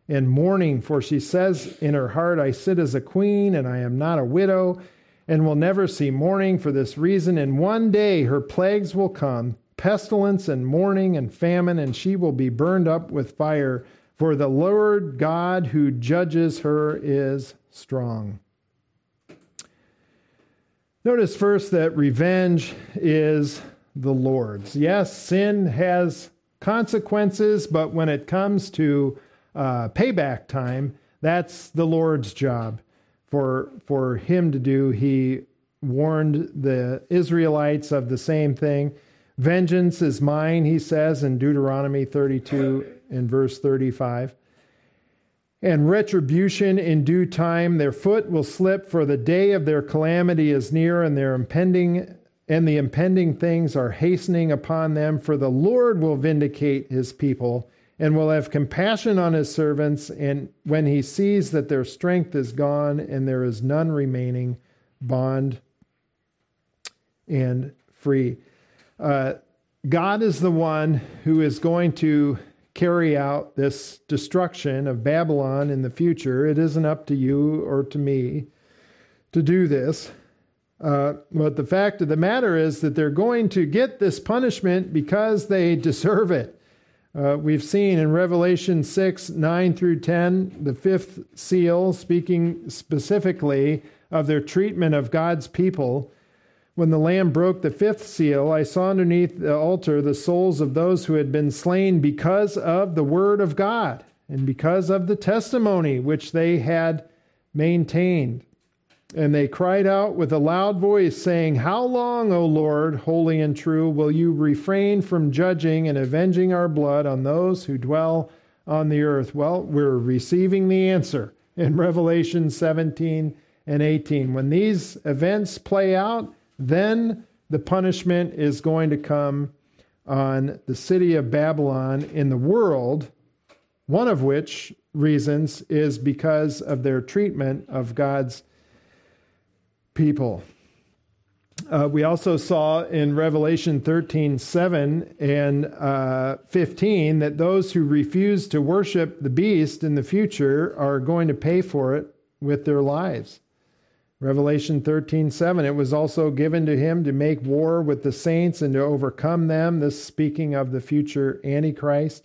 and mourning, for she says in her heart, I sit as a queen, and I am not a widow, and will never see mourning for this reason. And one day her plagues will come, pestilence and mourning and famine, and she will be burned up with fire. For the Lord God who judges her is strong. Notice first that revenge is the Lord's. Yes, sin has consequences, but when it comes to uh, payback time, that's the Lord's job for, for him to do. He warned the Israelites of the same thing. Vengeance is mine, he says in Deuteronomy 32 and verse 35. And retribution in due time, their foot will slip, for the day of their calamity is near, and their impending and the impending things are hastening upon them. For the Lord will vindicate his people and will have compassion on his servants, and when he sees that their strength is gone and there is none remaining, bond and free. Uh, God is the one who is going to carry out this destruction of Babylon in the future. It isn't up to you or to me to do this. Uh, but the fact of the matter is that they're going to get this punishment because they deserve it. Uh, we've seen in Revelation 6 9 through 10, the fifth seal, speaking specifically of their treatment of God's people when the Lamb broke the fifth seal, I saw underneath the altar the souls of those who had been slain because of the word of God and because of the testimony which they had maintained. And they cried out with a loud voice, saying, How long, O Lord, holy and true, will you refrain from judging and avenging our blood on those who dwell on the earth? Well, we're receiving the answer in Revelation 17 and 18. When these events play out, then the punishment is going to come on the city of Babylon in the world, one of which reasons is because of their treatment of God's people. Uh, we also saw in Revelation 13 7 and uh, 15 that those who refuse to worship the beast in the future are going to pay for it with their lives. Revelation 13, 7. It was also given to him to make war with the saints and to overcome them. This speaking of the future Antichrist.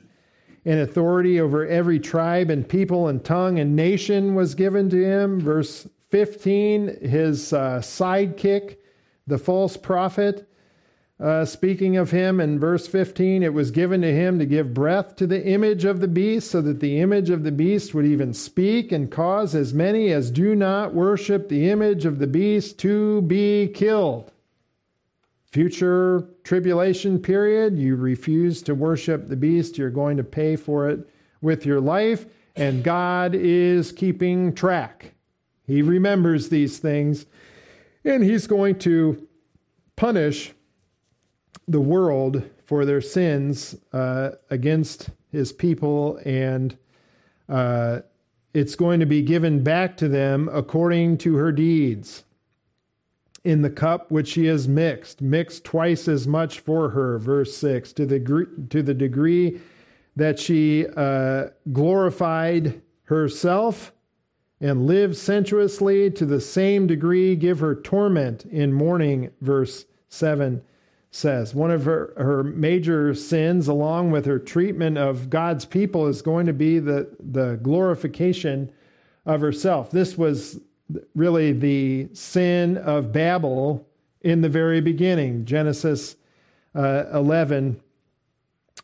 And authority over every tribe and people and tongue and nation was given to him. Verse 15, his uh, sidekick, the false prophet, uh, speaking of him in verse 15, it was given to him to give breath to the image of the beast, so that the image of the beast would even speak and cause as many as do not worship the image of the beast to be killed. Future tribulation period, you refuse to worship the beast, you're going to pay for it with your life, and God is keeping track. He remembers these things, and He's going to punish the world for their sins uh, against his people, and uh, it's going to be given back to them according to her deeds. In the cup which she has mixed, mixed twice as much for her, verse 6, to the, to the degree that she uh, glorified herself and live sensuously, to the same degree give her torment in mourning, verse 7 says. One of her, her major sins, along with her treatment of God's people, is going to be the, the glorification of herself. This was really the sin of Babel in the very beginning. Genesis uh, 11,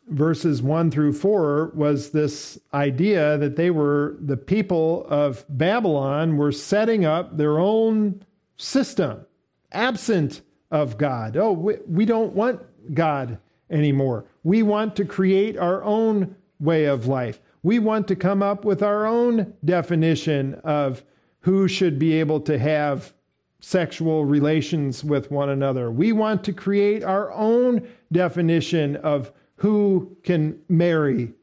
verses 1 through 4, was this idea that they were, the people of Babylon were setting up their own system, absent of God. Oh, we, we don't want God anymore. We want to create our own way of life. We want to come up with our own definition of who should be able to have sexual relations with one another. We want to create our own definition of who can marry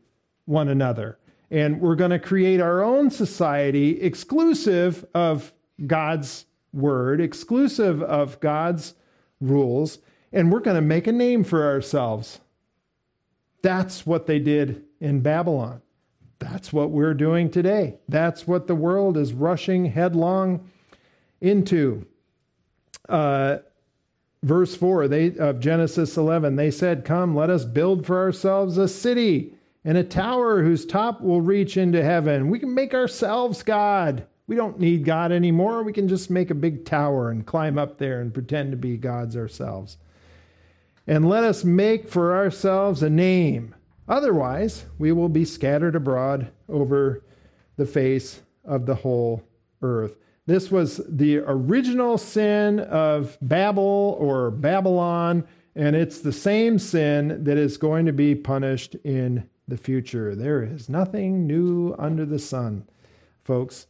one another. And we're going to create our own society exclusive of God's word, exclusive of God's rules, and we're going to make a name for ourselves. That's what they did in Babylon. That's what we're doing today. That's what the world is rushing headlong into. Uh, verse 4 they, of Genesis 11 they said, Come, let us build for ourselves a city and a tower whose top will reach into heaven. We can make ourselves God. We don't need God anymore. We can just make a big tower and climb up there and pretend to be gods ourselves. And let us make for ourselves a name Otherwise, we will be scattered abroad over the face of the whole earth. This was the original sin of Babel or Babylon, and it's the same sin that is going to be punished in the future. There is nothing new under the sun, folks.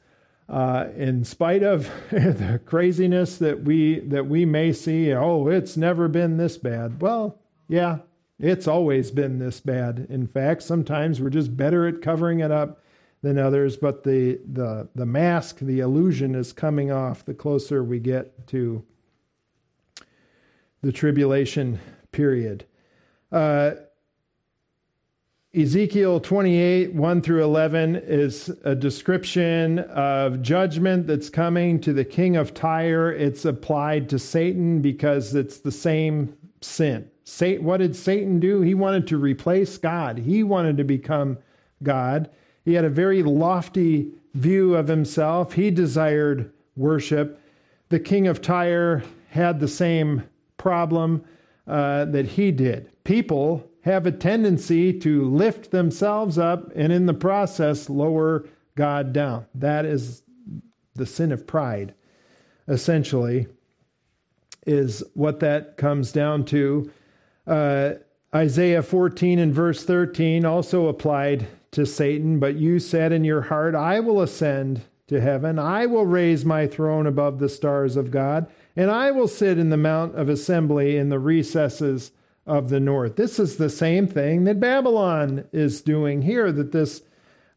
Uh, in spite of the craziness that we that we may see, oh, it's never been this bad. Well, yeah, it's always been this bad. In fact, sometimes we're just better at covering it up than others, but the, the, the mask, the illusion is coming off the closer we get to the tribulation period. Uh, Ezekiel 28, 1 through 11, is a description of judgment that's coming to the king of Tyre. It's applied to Satan because it's the same sin. What did Satan do? He wanted to replace God. He wanted to become God. He had a very lofty view of himself. He desired worship. The king of Tyre had the same problem uh, that he did. People have a tendency to lift themselves up and in the process lower God down. That is the sin of pride, essentially, is what that comes down to. Uh, Isaiah 14 and verse 13 also applied to Satan, but you said in your heart, I will ascend to heaven. I will raise my throne above the stars of God, and I will sit in the mount of assembly in the recesses of the north. This is the same thing that Babylon is doing here, that this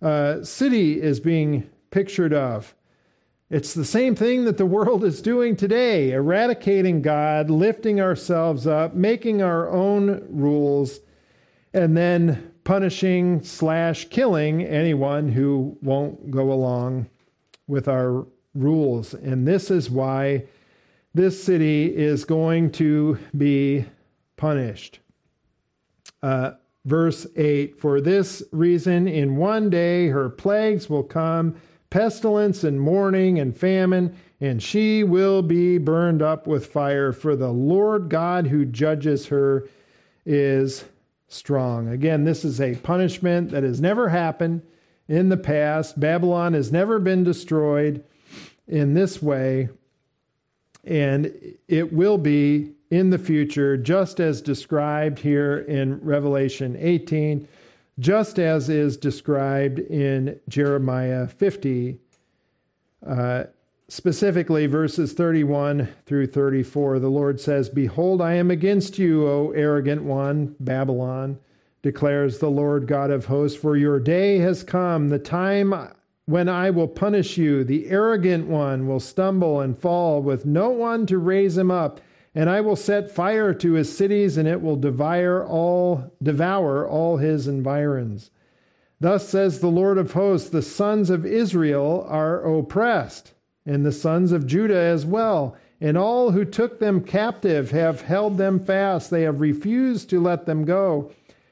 uh, city is being pictured of. It's the same thing that the world is doing today eradicating God, lifting ourselves up, making our own rules, and then punishing slash killing anyone who won't go along with our rules. And this is why this city is going to be punished. Uh, verse 8 For this reason, in one day her plagues will come pestilence and mourning and famine, and she will be burned up with fire, for the Lord God who judges her is strong. Again, this is a punishment that has never happened in the past. Babylon has never been destroyed in this way, and it will be in the future, just as described here in Revelation 18 just as is described in Jeremiah 50, uh, specifically verses 31 through 34. The Lord says, Behold, I am against you, O arrogant one, Babylon, declares the Lord God of hosts, for your day has come, the time when I will punish you. The arrogant one will stumble and fall with no one to raise him up and I will set fire to his cities, and it will devour all, devour all his environs. Thus says the Lord of hosts The sons of Israel are oppressed, and the sons of Judah as well. And all who took them captive have held them fast. They have refused to let them go.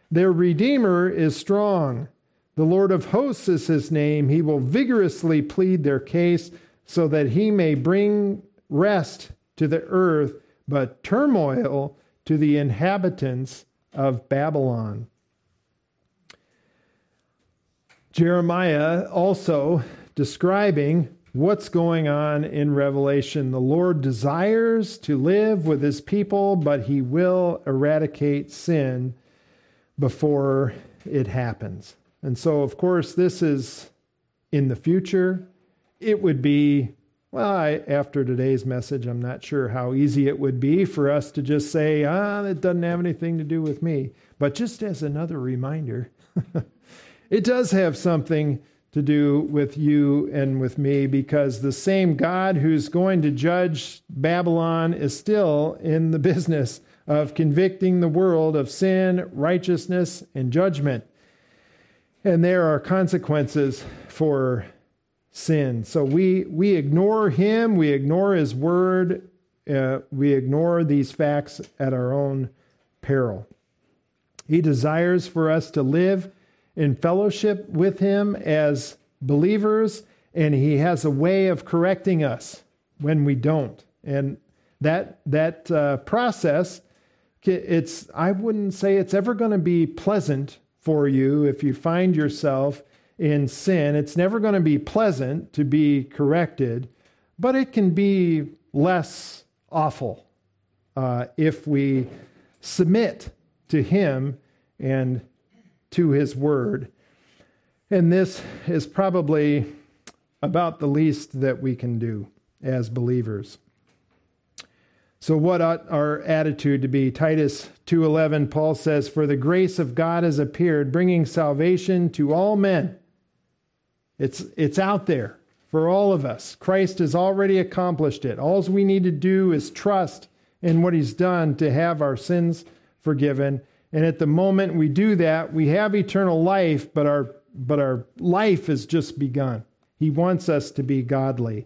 Their Redeemer is strong. The Lord of hosts is his name. He will vigorously plead their case so that he may bring rest to the earth but turmoil to the inhabitants of Babylon. Jeremiah also describing what's going on in Revelation. The Lord desires to live with his people, but he will eradicate sin before it happens. And so, of course, this is in the future. It would be, well, I, after today's message, I'm not sure how easy it would be for us to just say, ah, that doesn't have anything to do with me. But just as another reminder, it does have something to do with you and with me because the same God who's going to judge Babylon is still in the business of convicting the world of sin, righteousness, and judgment. And there are consequences for sin. So we, we ignore him, we ignore his word, uh, we ignore these facts at our own peril. He desires for us to live in fellowship with Him as believers, and He has a way of correcting us when we don't. And that that uh, process, it's I wouldn't say it's ever going to be pleasant for you if you find yourself in sin. It's never going to be pleasant to be corrected, but it can be less awful uh, if we submit to Him and to his word. And this is probably about the least that we can do as believers. So what ought our attitude to be? Titus 2:11 Paul says for the grace of God has appeared bringing salvation to all men. It's it's out there for all of us. Christ has already accomplished it. All we need to do is trust in what he's done to have our sins forgiven and at the moment we do that, we have eternal life, but our but our life has just begun. He wants us to be godly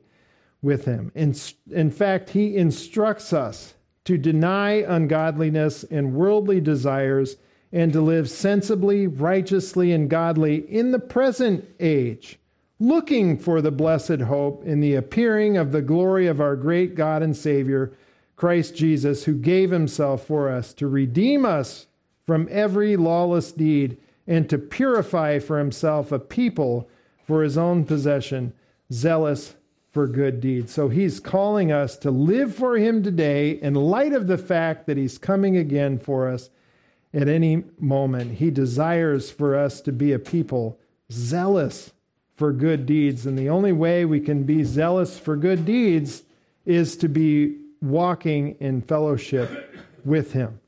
with him. In, in fact, he instructs us to deny ungodliness and worldly desires and to live sensibly, righteously, and godly in the present age, looking for the blessed hope in the appearing of the glory of our great God and Savior, Christ Jesus, who gave himself for us to redeem us from every lawless deed and to purify for himself a people for his own possession, zealous for good deeds. So he's calling us to live for him today in light of the fact that he's coming again for us at any moment. He desires for us to be a people zealous for good deeds. And the only way we can be zealous for good deeds is to be walking in fellowship with him.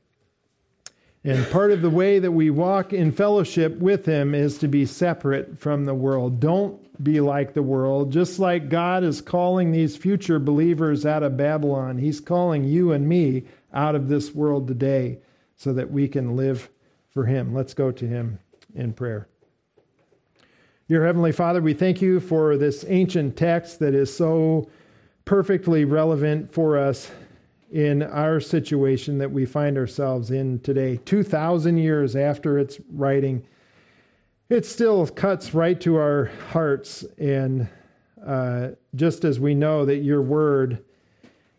And part of the way that we walk in fellowship with Him is to be separate from the world. Don't be like the world. Just like God is calling these future believers out of Babylon, He's calling you and me out of this world today so that we can live for Him. Let's go to Him in prayer. Dear Heavenly Father, we thank you for this ancient text that is so perfectly relevant for us in our situation that we find ourselves in today. 2,000 years after its writing, it still cuts right to our hearts. And uh, just as we know that your word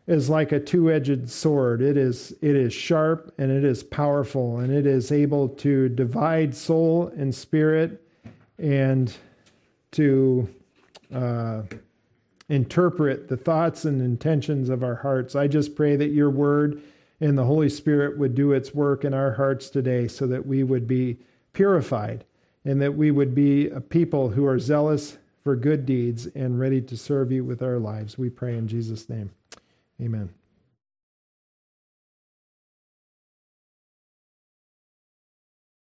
is like a two-edged sword, it is it is sharp and it is powerful and it is able to divide soul and spirit and to uh, interpret the thoughts and intentions of our hearts. I just pray that your word and the Holy Spirit would do its work in our hearts today so that we would be purified and that we would be a people who are zealous for good deeds and ready to serve you with our lives. We pray in Jesus' name. Amen.